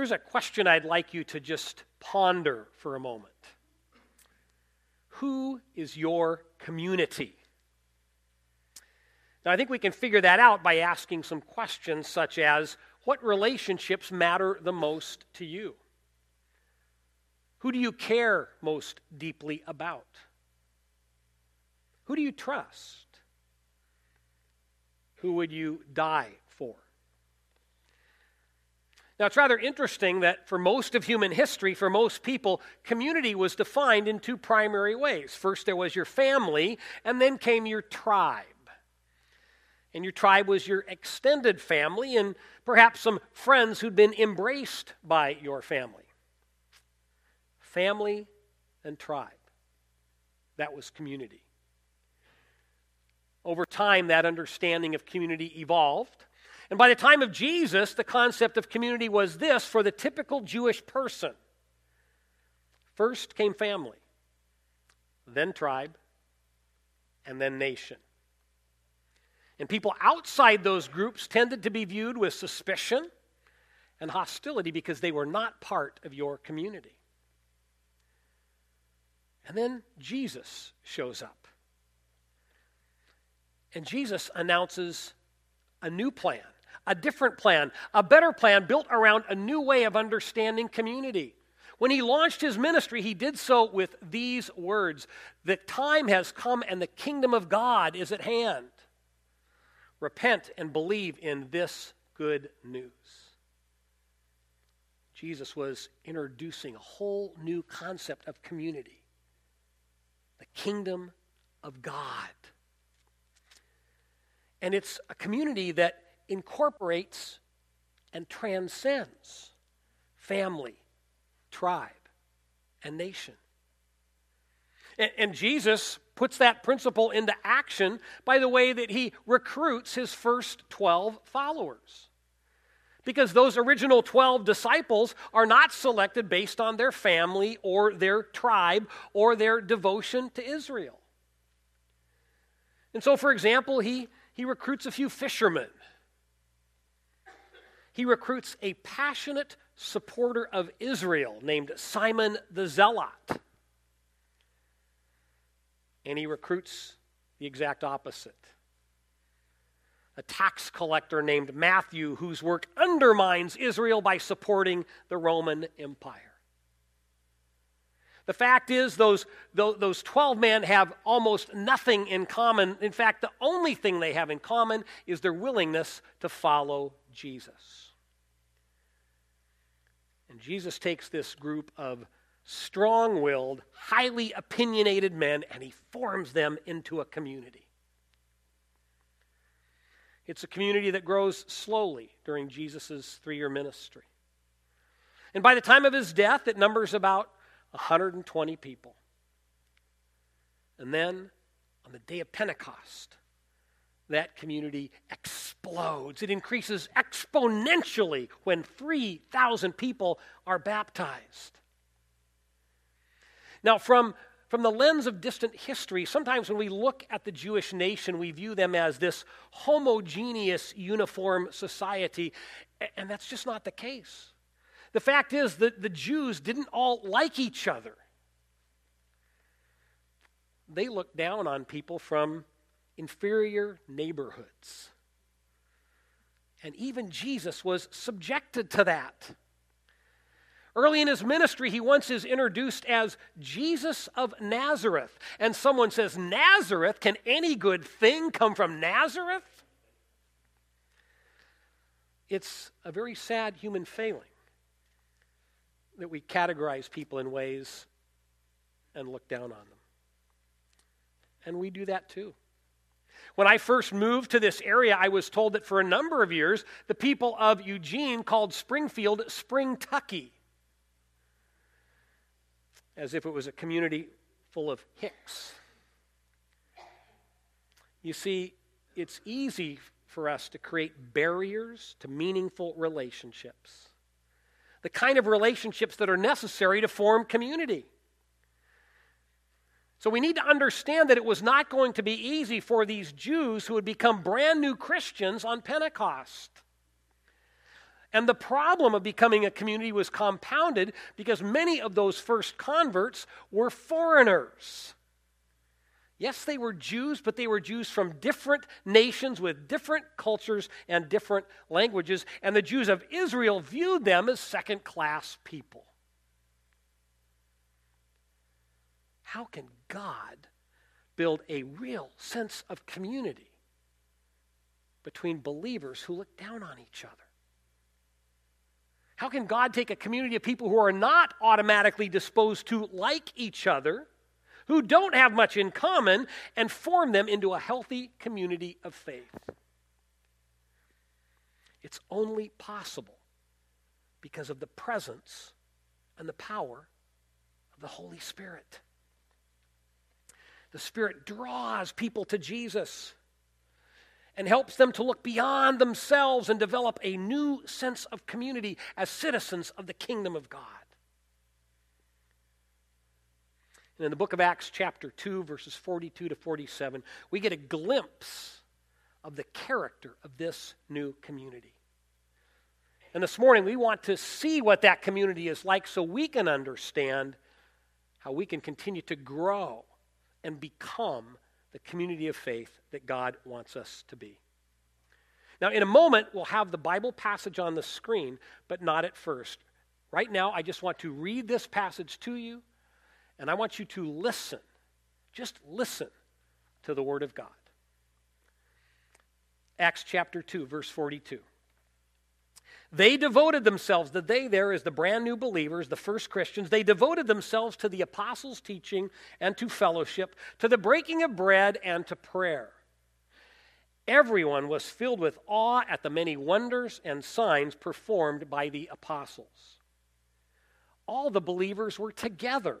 Here's a question I'd like you to just ponder for a moment Who is your community? Now, I think we can figure that out by asking some questions such as What relationships matter the most to you? Who do you care most deeply about? Who do you trust? Who would you die for? Now, it's rather interesting that for most of human history, for most people, community was defined in two primary ways. First, there was your family, and then came your tribe. And your tribe was your extended family, and perhaps some friends who'd been embraced by your family. Family and tribe. That was community. Over time, that understanding of community evolved. And by the time of Jesus, the concept of community was this for the typical Jewish person. First came family, then tribe, and then nation. And people outside those groups tended to be viewed with suspicion and hostility because they were not part of your community. And then Jesus shows up. And Jesus announces a new plan, a different plan, a better plan built around a new way of understanding community. When he launched his ministry, he did so with these words The time has come and the kingdom of God is at hand. Repent and believe in this good news. Jesus was introducing a whole new concept of community the kingdom of God. And it's a community that incorporates and transcends family, tribe, and nation. And, and, Jesus puts that principle into action by the way that he recruits his first 12 followers. Because those original 12 disciples are not selected based on their family or their tribe or their devotion to Israel. And so, for example, he he recruits a few fishermen. He recruits a passionate supporter of Israel named Simon the Zealot. And he recruits the exact opposite a tax collector named Matthew, whose work undermines Israel by supporting the Roman Empire. The fact is, those, those 12 men have almost nothing in common. In fact, the only thing they have in common is their willingness to follow Jesus. And Jesus takes this group of strong willed, highly opinionated men and he forms them into a community. It's a community that grows slowly during Jesus' three year ministry. And by the time of his death, it numbers about 120 people. And then on the day of Pentecost, that community explodes. It increases exponentially when 3,000 people are baptized. Now, from, from the lens of distant history, sometimes when we look at the Jewish nation, we view them as this homogeneous, uniform society, and that's just not the case. The fact is that the Jews didn't all like each other. They looked down on people from inferior neighborhoods. And even Jesus was subjected to that. Early in his ministry, he once is introduced as Jesus of Nazareth. And someone says, Nazareth? Can any good thing come from Nazareth? It's a very sad human failing that we categorize people in ways and look down on them. And we do that too. When I first moved to this area, I was told that for a number of years, the people of Eugene called Springfield Springtucky, as if it was a community full of hicks. You see, it's easy for us to create barriers to meaningful relationships the kind of relationships that are necessary to form community. So we need to understand that it was not going to be easy for these Jews who had become brand new Christians on Pentecost. And the problem of becoming a community was compounded because many of those first converts were foreigners. Yes, they were Jews, but they were Jews from different nations with different cultures and different languages. And the Jews of Israel viewed them as second class people. How can God build a real sense of community between believers who look down on each other? How can God take a community of people who are not automatically disposed to like each other, who don't have much in common, and form them into a healthy community of faith? It's only possible because of the presence and the power of the Holy Spirit. The Spirit draws people to Jesus and helps them to look beyond themselves and develop a new sense of community as citizens of the kingdom of God. And in the book of Acts, chapter 2, verses 42 to 47, we get a glimpse of the character of this new community. And this morning, we want to see what that community is like so we can understand how we can continue to grow and become the community of faith that God wants us to be. Now, in a moment, we'll have the Bible passage on the screen, but not at first. Right now, I just want to read this passage to you, and I want you to listen. Just listen to the Word of God. Acts chapter 2, verse 42. They devoted themselves, the they there is the brand new believers, the first Christians, they devoted themselves to the apostles' teaching and to fellowship, to the breaking of bread and to prayer. Everyone was filled with awe at the many wonders and signs performed by the apostles. All the believers were together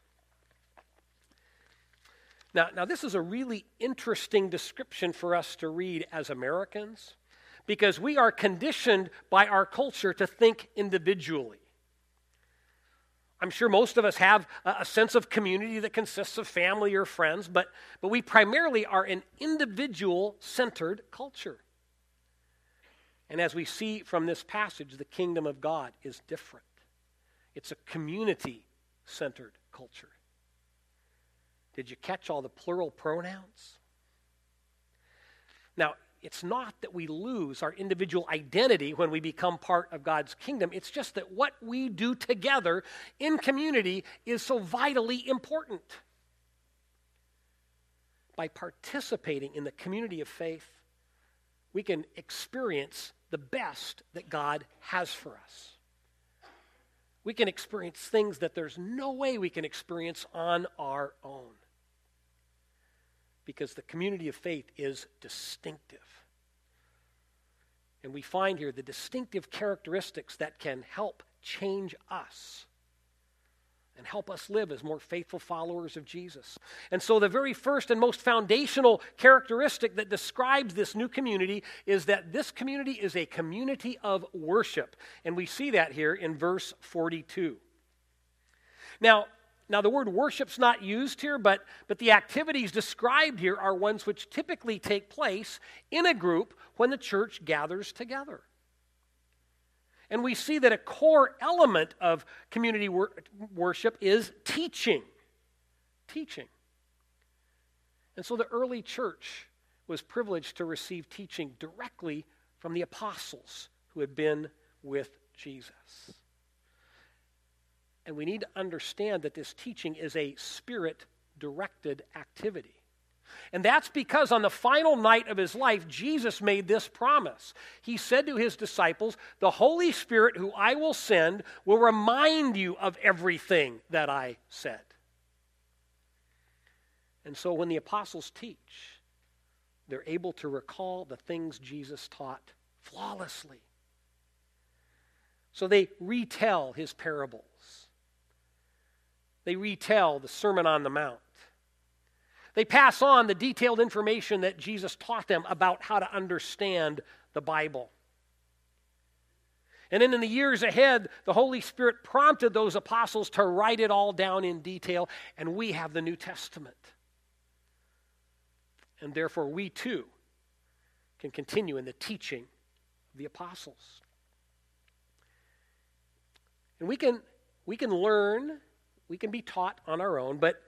Now, now, this is a really interesting description for us to read as Americans because we are conditioned by our culture to think individually. I'm sure most of us have a sense of community that consists of family or friends, but, but we primarily are an individual centered culture. And as we see from this passage, the kingdom of God is different. It's a community centered culture. Did you catch all the plural pronouns? Now, it's not that we lose our individual identity when we become part of God's kingdom. It's just that what we do together in community is so vitally important. By participating in the community of faith, we can experience the best that God has for us. We can experience things that there's no way we can experience on our own because the community of faith is distinctive. And we find here the distinctive characteristics that can help change us and help us live as more faithful followers of Jesus. And so, the very first and most foundational characteristic that describes this new community is that this community is a community of worship. And we see that here in verse 42. Now, now, the word worship's not used here, but, but the activities described here are ones which typically take place in a group when the church gathers together. And we see that a core element of community wor- worship is teaching. Teaching. And so the early church was privileged to receive teaching directly from the apostles who had been with Jesus. And we need to understand that this teaching is a spirit directed activity. And that's because on the final night of his life, Jesus made this promise. He said to his disciples, The Holy Spirit, who I will send, will remind you of everything that I said. And so when the apostles teach, they're able to recall the things Jesus taught flawlessly. So they retell his parables. They retell the Sermon on the Mount. They pass on the detailed information that Jesus taught them about how to understand the Bible. And then in the years ahead, the Holy Spirit prompted those apostles to write it all down in detail, and we have the New Testament. And therefore, we too can continue in the teaching of the apostles. And we can, we can learn, we can be taught on our own, but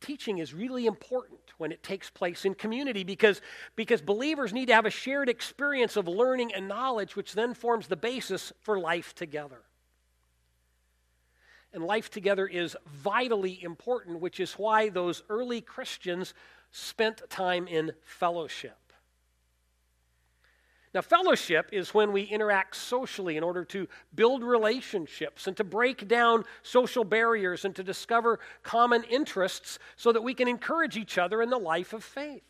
teaching is really important when it takes place in community because, because believers need to have a shared experience of learning and knowledge, which then forms the basis for life together. And life together is vitally important, which is why those early Christians spent time in fellowship. Now, fellowship is when we interact socially in order to build relationships and to break down social barriers and to discover common interests so that we can encourage each other in the life of faith.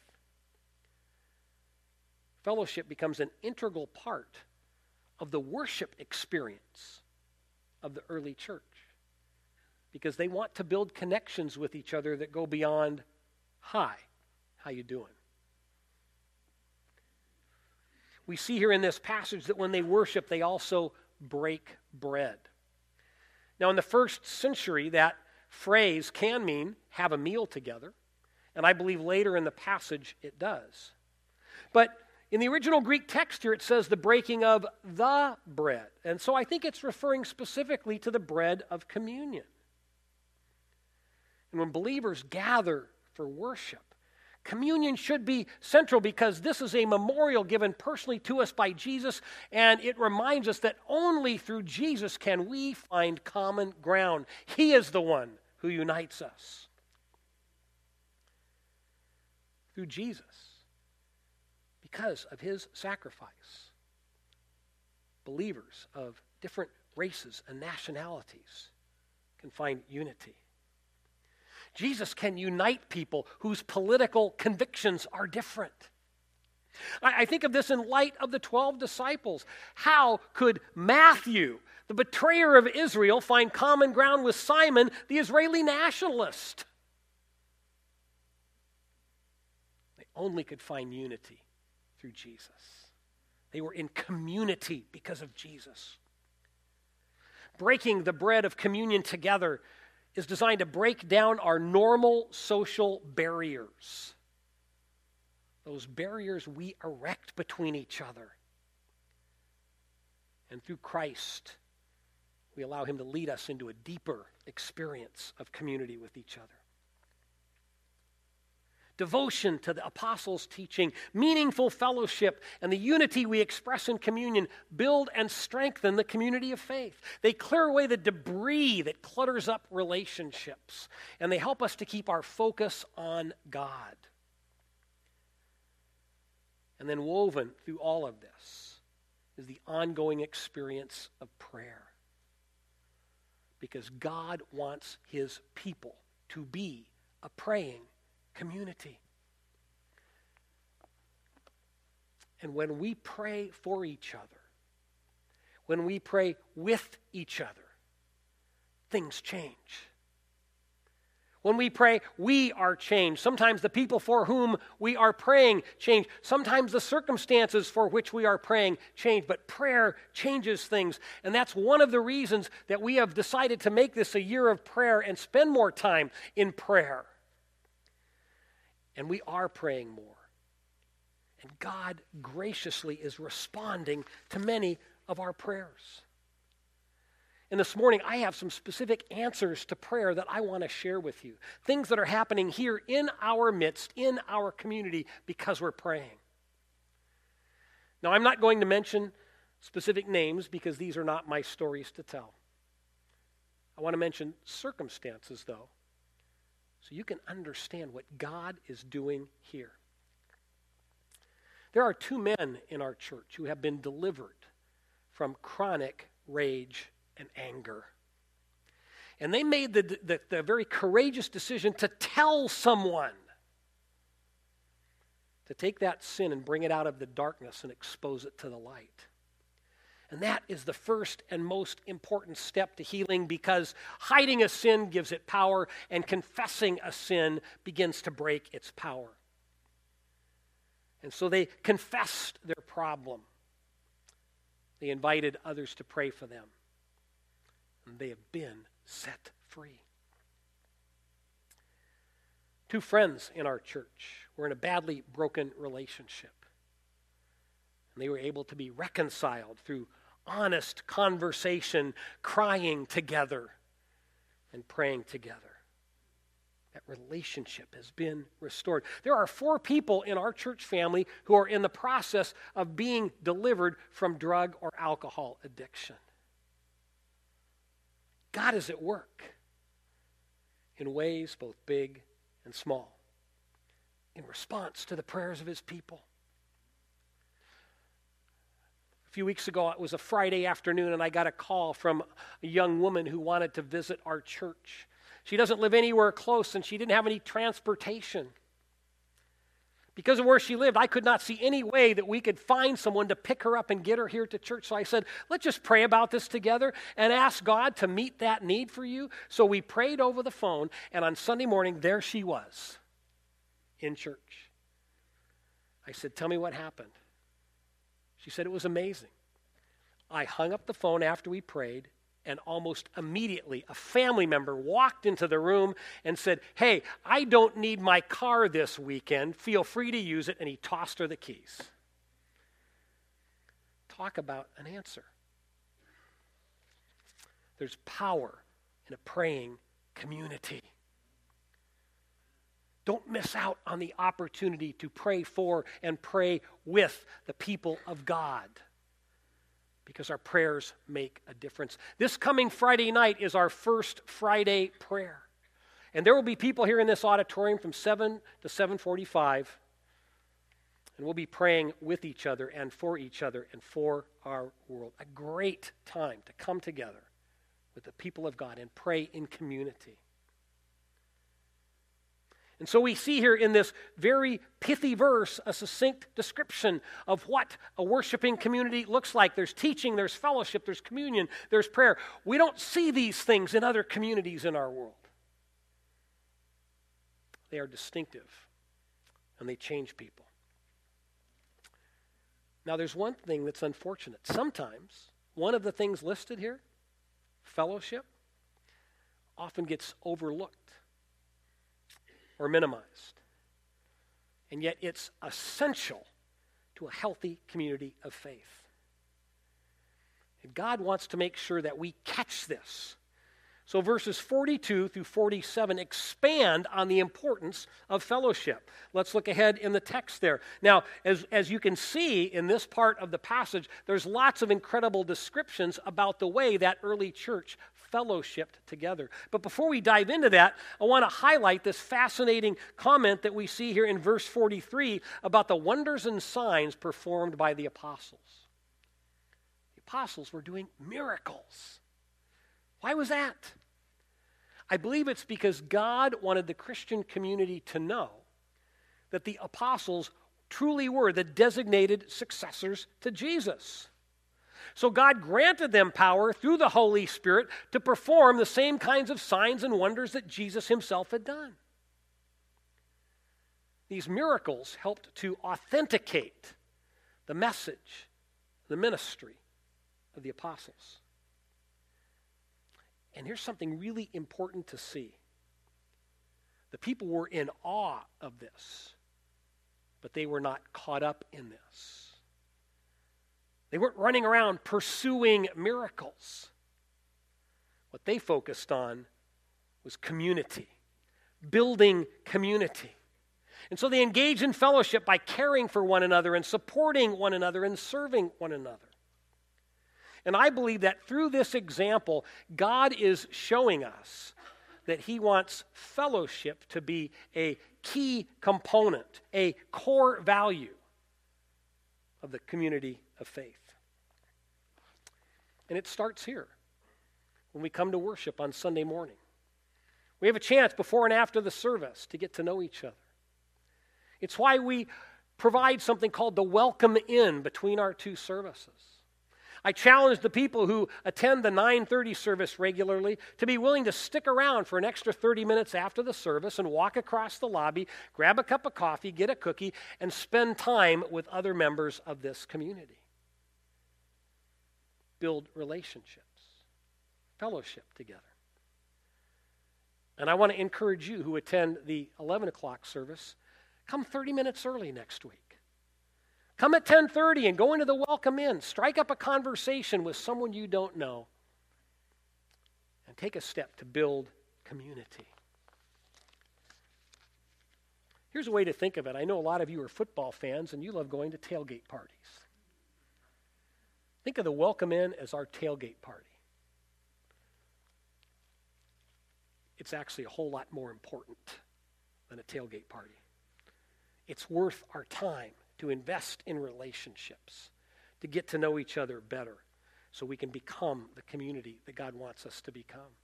Fellowship becomes an integral part of the worship experience of the early church because they want to build connections with each other that go beyond hi how you doing we see here in this passage that when they worship, they also break bread. Now, in the first century, that phrase can mean have a meal together, and I believe later in the passage it does. But in the original Greek text here, it says the breaking of the bread. And so I think it's referring specifically to the bread of communion. And when believers gather for worship, Communion should be central because this is a memorial given personally to us by Jesus, and it reminds us that only through Jesus can we find common ground. He is the one who unites us. Through Jesus, because of his sacrifice, believers of different races and nationalities can find unity. Jesus can unite people whose political convictions are different. I, I think of this in light of the 12 disciples. How could Matthew, the betrayer of Israel, find common ground with Simon, the Israeli nationalist? They only could find unity through Jesus. They were in community because of Jesus. Breaking the bread of communion together is designed to break down our normal social barriers. Those barriers we erect between each other. And through Christ, we allow Him to lead us into a deeper experience of community with each other devotion to the apostles' teaching, meaningful fellowship, and the unity we express in communion build and strengthen the community of faith. They clear away the debris that clutters up relationships, and they help us to keep our focus on God. And then, woven through all of this is the ongoing experience of prayer. Because God wants his people to be a praying community. And when we pray for each other, when we pray with each other, things change. When we pray, we are changed. Sometimes the people for whom we are praying change. Sometimes the circumstances for which we are praying change. But prayer changes things. And that's one of the reasons that we have decided to make this a year of prayer and spend more time in prayer. And we are praying more. And God graciously is responding to many of our prayers. And this morning, I have some specific answers to prayer that I want to share with you. Things that are happening here in our midst, in our community, because we're praying. Now, I'm not going to mention specific names because these are not my stories to tell. I want to mention circumstances, though, so you can understand what God is doing here. There are two men in our church who have been delivered from chronic rage and anger. And they made the, the, the, very courageous decision to tell someone to take that sin and bring it out of the darkness and expose it to the light. And that is the first and most important step to healing because hiding a sin gives it power, and confessing a sin begins to break its power. And so they confessed their problem. They invited others to pray for them. And they have been set free. Two friends in our church were in a badly broken relationship. And they were able to be reconciled through honest conversation, crying together, and praying together. That relationship has been restored. There are four people in our church family who are in the process of being delivered from drug or alcohol addiction. God is at work in ways both big and small in response to the prayers of his people. A few weeks ago, it was a Friday afternoon, and I got a call from a young woman who wanted to visit our church. She doesn't live anywhere close, and she didn't have any transportation. Because of where she lived, I could not see any way that we could find someone to pick her up and get her here to church. So I said, let's just pray about this together and ask God to meet that need for you. So we prayed over the phone, and on Sunday morning, there she was in church. I said, Tell me what happened. She said, It was amazing. I hung up the phone after we prayed and almost immediately a family member walked into the room and said, Hey, I don't need my car this weekend. Feel free to use it. And he tossed her the keys. Talk about an answer. There's power in a praying community. Don't miss out on the opportunity to pray for and pray with the people of God because our prayers make a difference. This coming Friday night is our first Friday prayer. And there will be people here in this auditorium from 7 to 7:45 and we'll be praying with each other and for each other and for our world. A great time to come together with the people of God and pray in community. And so we see here in this very pithy verse a succinct description of what a worshiping community looks like. There's teaching, there's fellowship, there's communion, there's prayer. We don't see these things in other communities in our world. They are distinctive and they change people. Now, there's one thing that's unfortunate. Sometimes one of the things listed here, fellowship, often gets overlooked or minimized. And yet it's essential to a healthy community of faith. And God wants to make sure that we catch this. So, verses 42 through 47 expand on the importance of fellowship. Let's look ahead in the text there. Now, as, as you can see in this part of the passage, there's lots of incredible descriptions about the way that early church fellowshipped together. But before we dive into that, I want to highlight this fascinating comment that we see here in verse 43 about the wonders and signs performed by the apostles. The apostles were doing miracles. Why was that? I believe it's because God wanted the Christian community to know that the apostles truly were the designated successors to Jesus. So God granted them power through the Holy Spirit to perform the same kinds of signs and wonders that Jesus himself had done. These miracles helped to authenticate the message, the ministry of the apostles. And here's something really important to see the people were in awe of this, but they were not caught up in this. They weren't running around pursuing miracles. What they focused on was community, building community. And so they engage in fellowship by caring for one another and supporting one another and serving one another. And I believe that through this example, God is showing us that He wants fellowship to be a key component, a core value of the community of faith. And it starts here when we come to worship on Sunday morning. We have a chance before and after the service to get to know each other. It's why we provide something called the welcome in between our two services. I challenge the people who attend the 9:30 service regularly to be willing to stick around for an extra 30 minutes after the service and walk across the lobby, grab a cup of coffee, get a cookie and spend time with other members of this community. Build relationships, fellowship together. And I want to encourage you who attend the 11 o'clock service, come 30 minutes early next week. Come at 10:30 and go into the welcome in. Strike up a conversation with someone you don't know. And take a step to build community. Here's a way to think of it. I know a lot of you are football fans and you love going to tailgate parties. Think of the welcome in as our tailgate party. It's actually a whole lot more important than a tailgate party. It's worth our time to invest in relationships, to get to know each other better, so we can become the community that God wants us to become.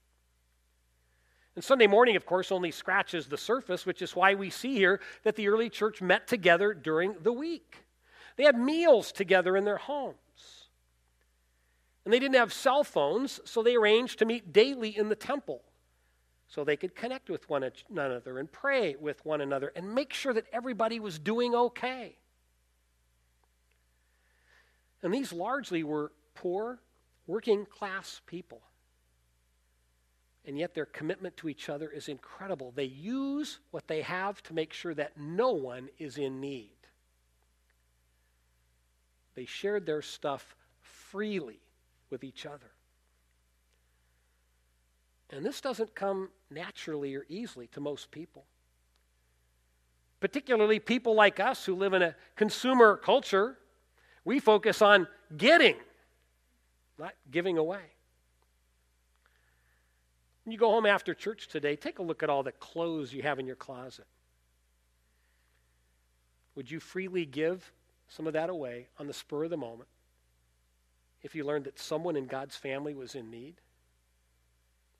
And Sunday morning, of course, only scratches the surface, which is why we see here that the early church met together during the week. They had meals together in their homes. And they didn't have cell phones, so they arranged to meet daily in the temple so they could connect with one another and pray with one another and make sure that everybody was doing okay. And these largely were poor, working class people. And yet their commitment to each other is incredible. They use what they have to make sure that no one is in need. They shared their stuff freely with each other. And this doesn't come naturally or easily to most people. Particularly people like us who live in a consumer culture we focus on getting, not giving away. When you go home after church today, take a look at all the clothes you have in your closet. Would you freely give some of that away on the spur of the moment if you learned that someone in God's family was in need?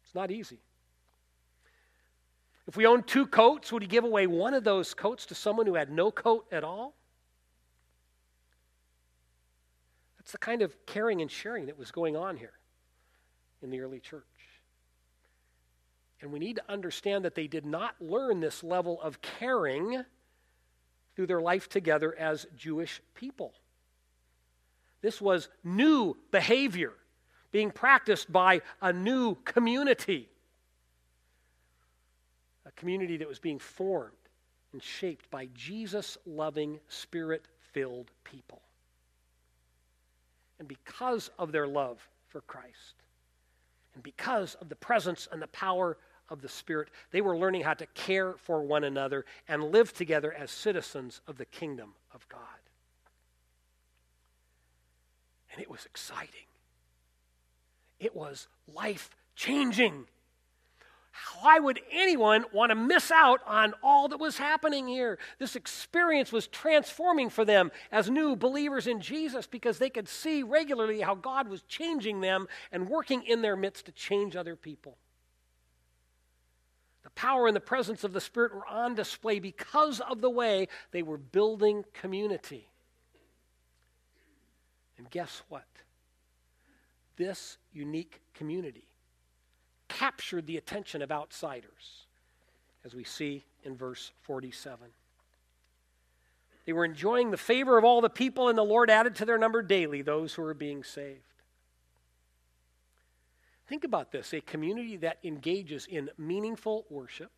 It's not easy. If we owned two coats, would you give away one of those coats to someone who had no coat at all? That's the kind of caring and sharing that was going on here in the early church. And we need to understand that they did not learn this level of caring through their life together as Jewish people. This was new behavior being practiced by a new community. A community that was being formed and shaped by Jesus loving, spirit filled people and because of their love for Christ, and because of the presence and the power of the Spirit, they were learning how to care for one another and live together as citizens of the kingdom of God. And it was exciting. It was life changing. Why would anyone want to miss out on all that was happening here? This experience was transforming for them as new believers in Jesus because they could see regularly how God was changing them and working in their midst to change other people. The power and the presence of the Spirit were on display because of the way they were building community. And guess what? This unique community captured the attention of outsiders, as we see in verse 47. They were enjoying the favor of all the people, and the Lord added to their number daily those who were being saved. Think about this a community that engages in meaningful worship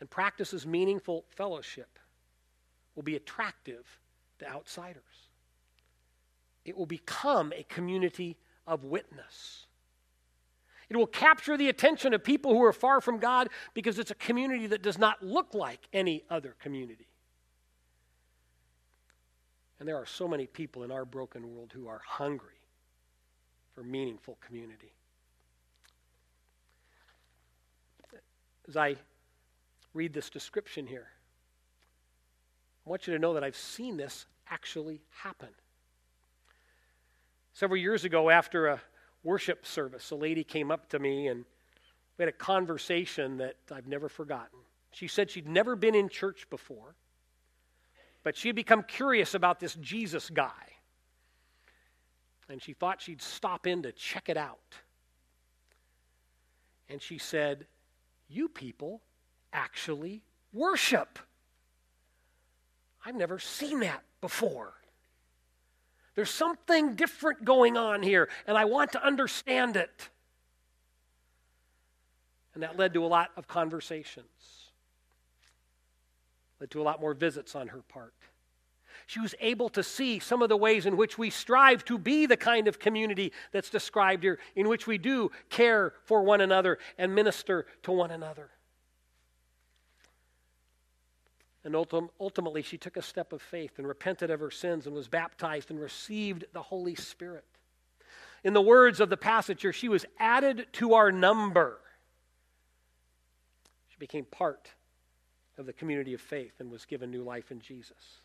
and practices meaningful fellowship will be attractive to outsiders. It will become a community of witness. It will capture the attention of people who are far from God because it's a community that does not look like any other community. And there are so many people in our broken world who are hungry for meaningful community. As I read this description here, I want you to know that I've seen this actually happen. Several years ago, after a worship service, a lady came up to me and we had a conversation that I've never forgotten. She said she'd never been in church before, but she had become curious about this Jesus guy. and she thought she'd stop in to check it out. And she said, You people actually worship. I've never seen that before. There's something different going on here, and I want to understand it. And that led to a lot of conversations, led to a lot more visits on her part. She was able to see some of the ways in which we strive to be the kind of community that's described here, in which we do care for one another and minister to one another. And ultimately, she took a step of faith and repented of her sins and was baptized and received the Holy Spirit. In the words of the passage here, she was added to our number. She became part of the community of faith and was given new life in Jesus.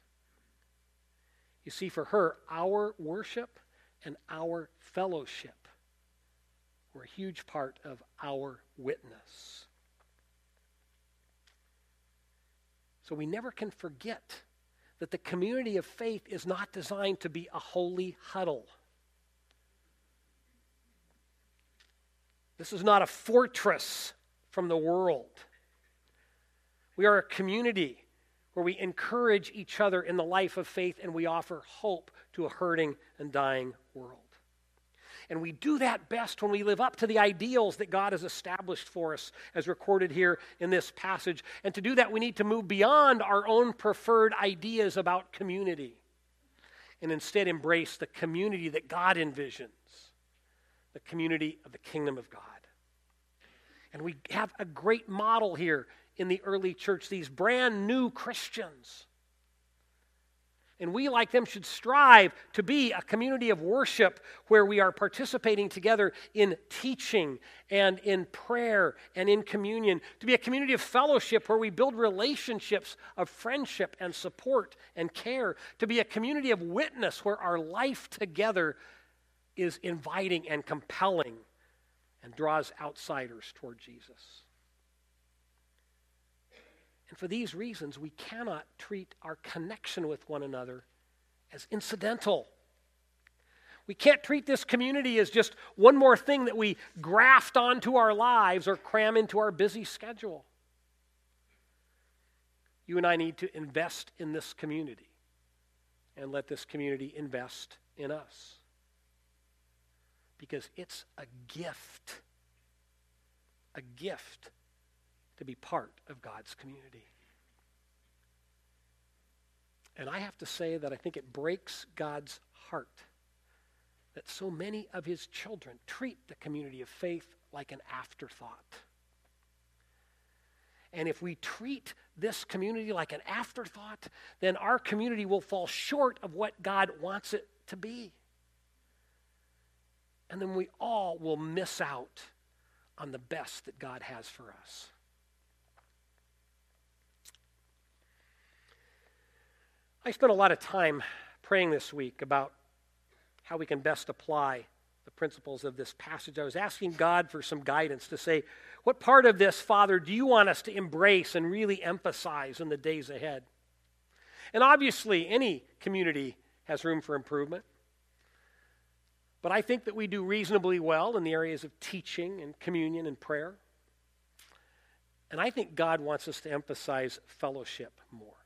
You see, for her, our worship and our fellowship were a huge part of our witness. So we never can forget that the community of faith is not designed to be a holy huddle. This is not a fortress from the world. We are a community where we encourage each other in the life of faith and we offer hope to a hurting and dying world. And we do that best when we live up to the ideals that God has established for us, as recorded here in this passage. And to do that, we need to move beyond our own preferred ideas about community and instead embrace the community that God envisions the community of the kingdom of God. And we have a great model here in the early church, these brand new Christians and we, like them, should strive to be a community of worship where we are participating together in teaching and in prayer and in communion. To be a community of fellowship where we build relationships of friendship and support and care. To be a community of witness where our life together is inviting and compelling and draws outsiders toward Jesus. And for these reasons, we cannot treat our connection with one another as incidental. We can't treat this community as just one more thing that we graft onto our lives or cram into our busy schedule. You and I need to invest in this community and let this community invest in us. Because it's a gift. A gift to be part of God's community. And I have to say that I think it breaks God's heart that so many of his children treat the community of faith like an afterthought. And if we treat this community like an afterthought, then our community will fall short of what God wants it to be. And then we all will miss out on the best that God has for us. I spent a lot of time praying this week about how we can best apply the principles of this passage. I was asking God for some guidance to say, what part of this, Father, do you want us to embrace and really emphasize in the days ahead? And obviously, any community has room for improvement. But I think that we do reasonably well in the areas of teaching and communion and prayer. And I think God wants us to emphasize fellowship more.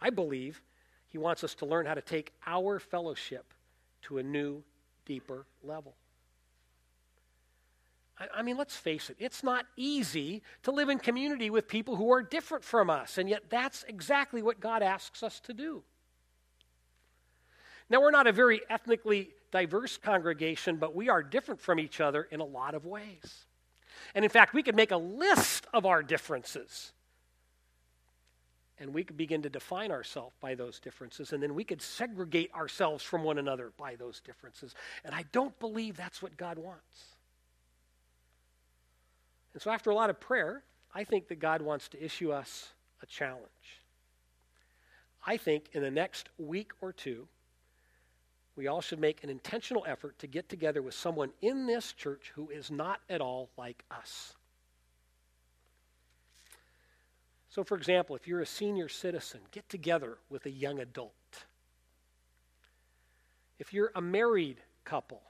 I believe he wants us to learn how to take our fellowship to a new, deeper level. I, mean, let's face it, it's not easy to live in community with people who are different from us, and yet that's exactly what God asks us to do. Now, we're not a very ethnically diverse congregation, but we are different from each other in a lot of ways. And in fact, we could make a list of our differences and we could begin to define ourselves by those differences, and then we could segregate ourselves from one another by those differences. And I don't believe that's what God wants. And so, after a lot of prayer, I think that God wants to issue us a challenge. I think in the next week or two, we all should make an intentional effort to get together with someone in this church who is not at all like us. So, for example, if you're a senior citizen, get together with a young adult. If you're a married couple,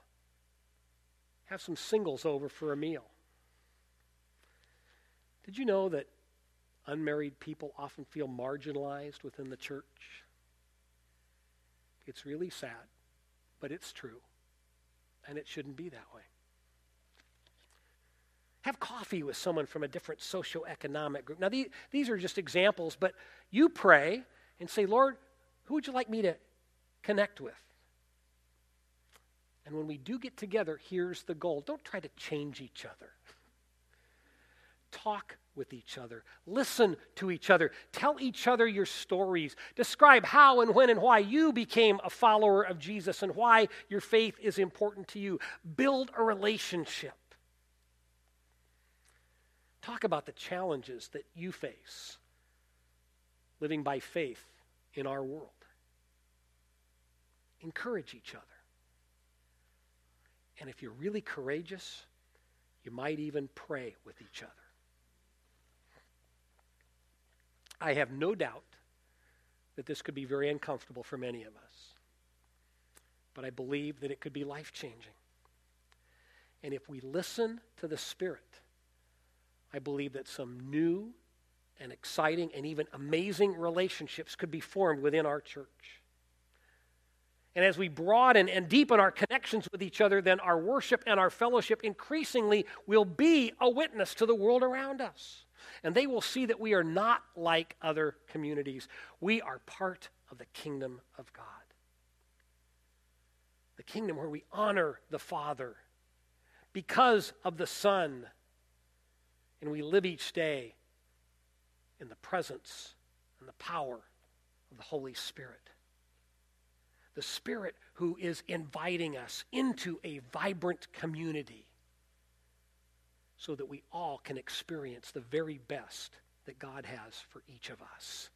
have some singles over for a meal. Did you know that unmarried people often feel marginalized within the church? It's really sad, but it's true. And it shouldn't be that way. Have coffee with someone from a different socioeconomic group. Now, these, these are just examples, but you pray and say, Lord, who would you like me to connect with? And when we do get together, here's the goal don't try to change each other. Talk with each other. Listen to each other. Tell each other your stories. Describe how and when and why you became a follower of Jesus and why your faith is important to you. Build a relationship. Talk about the challenges that you face living by faith in our world. Encourage each other. And if you're really courageous, you might even pray with each other. I have no doubt that this could be very uncomfortable for many of us. But I believe that it could be life changing. And if we listen to the Spirit, I believe that some new and exciting and even amazing relationships could be formed within our church. And as we broaden and deepen our connections with each other, then our worship and our fellowship increasingly will be a witness to the world around us. And they will see that we are not like other communities. We are part of the kingdom of God. The kingdom where we honor the Father because of the Son. And we live each day in the presence and the power of the Holy Spirit the Spirit who is inviting us into a vibrant community so that we all can experience the very best that God has for each of us.